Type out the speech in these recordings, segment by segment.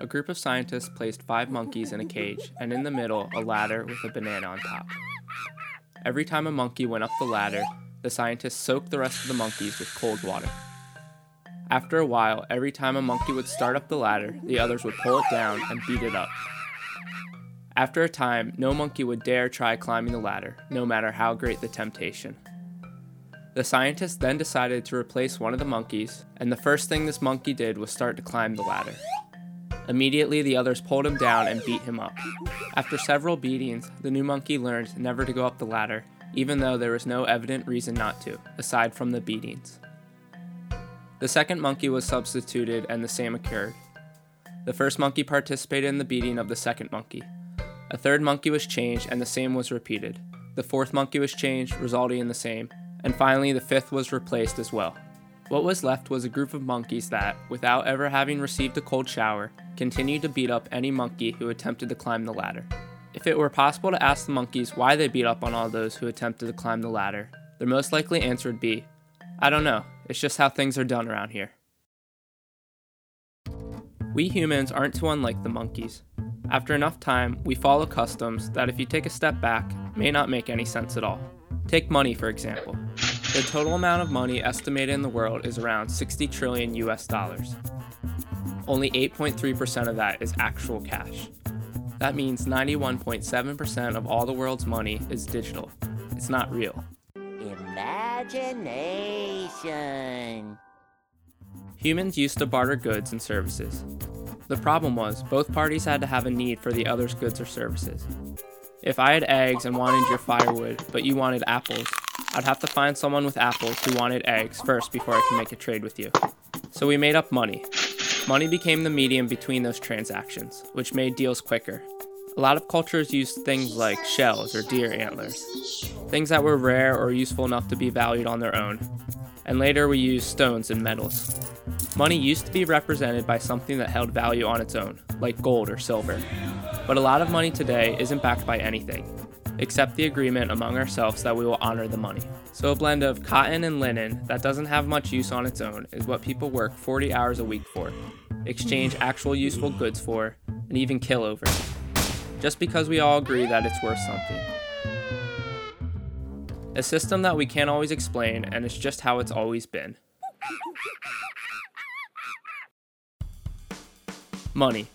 A group of scientists placed five monkeys in a cage, and in the middle, a ladder with a banana on top. Every time a monkey went up the ladder, the scientists soaked the rest of the monkeys with cold water. After a while, every time a monkey would start up the ladder, the others would pull it down and beat it up. After a time, no monkey would dare try climbing the ladder, no matter how great the temptation. The scientists then decided to replace one of the monkeys, and the first thing this monkey did was start to climb the ladder. Immediately, the others pulled him down and beat him up. After several beatings, the new monkey learned never to go up the ladder, even though there was no evident reason not to, aside from the beatings. The second monkey was substituted, and the same occurred. The first monkey participated in the beating of the second monkey. A third monkey was changed, and the same was repeated. The fourth monkey was changed, resulting in the same, and finally, the fifth was replaced as well. What was left was a group of monkeys that, without ever having received a cold shower, continued to beat up any monkey who attempted to climb the ladder. If it were possible to ask the monkeys why they beat up on all those who attempted to climb the ladder, their most likely answer would be, I don't know, it's just how things are done around here. We humans aren't too unlike the monkeys. After enough time, we follow customs that, if you take a step back, may not make any sense at all. Take money, for example. The total amount of money estimated in the world is around 60 trillion US dollars. Only 8.3% of that is actual cash. That means 91.7% of all the world's money is digital. It's not real. Imagination. Humans used to barter goods and services. The problem was, both parties had to have a need for the other's goods or services. If I had eggs and wanted your firewood, but you wanted apples, I'd have to find someone with apples who wanted eggs first before I could make a trade with you. So we made up money. Money became the medium between those transactions, which made deals quicker. A lot of cultures used things like shells or deer antlers, things that were rare or useful enough to be valued on their own. And later we used stones and metals. Money used to be represented by something that held value on its own, like gold or silver. But a lot of money today isn't backed by anything, except the agreement among ourselves that we will honor the money. So a blend of cotton and linen that doesn't have much use on its own is what people work 40 hours a week for, exchange actual useful goods for, and even kill over. Just because we all agree that it's worth something. A system that we can't always explain, and it's just how it's always been. Money.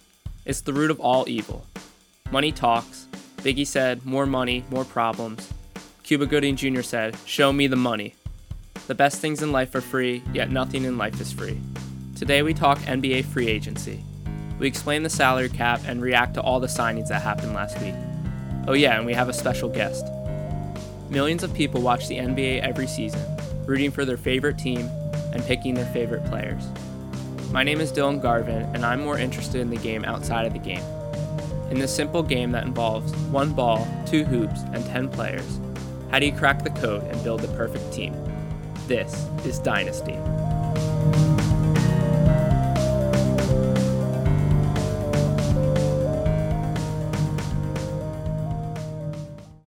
It's the root of all evil. Money talks. Biggie said, more money, more problems. Cuba Gooding Jr. said, show me the money. The best things in life are free, yet nothing in life is free. Today we talk NBA free agency. We explain the salary cap and react to all the signings that happened last week. Oh, yeah, and we have a special guest. Millions of people watch the NBA every season, rooting for their favorite team and picking their favorite players. My name is Dylan Garvin, and I'm more interested in the game outside of the game. In this simple game that involves one ball, two hoops, and 10 players, how do you crack the code and build the perfect team? This is Dynasty.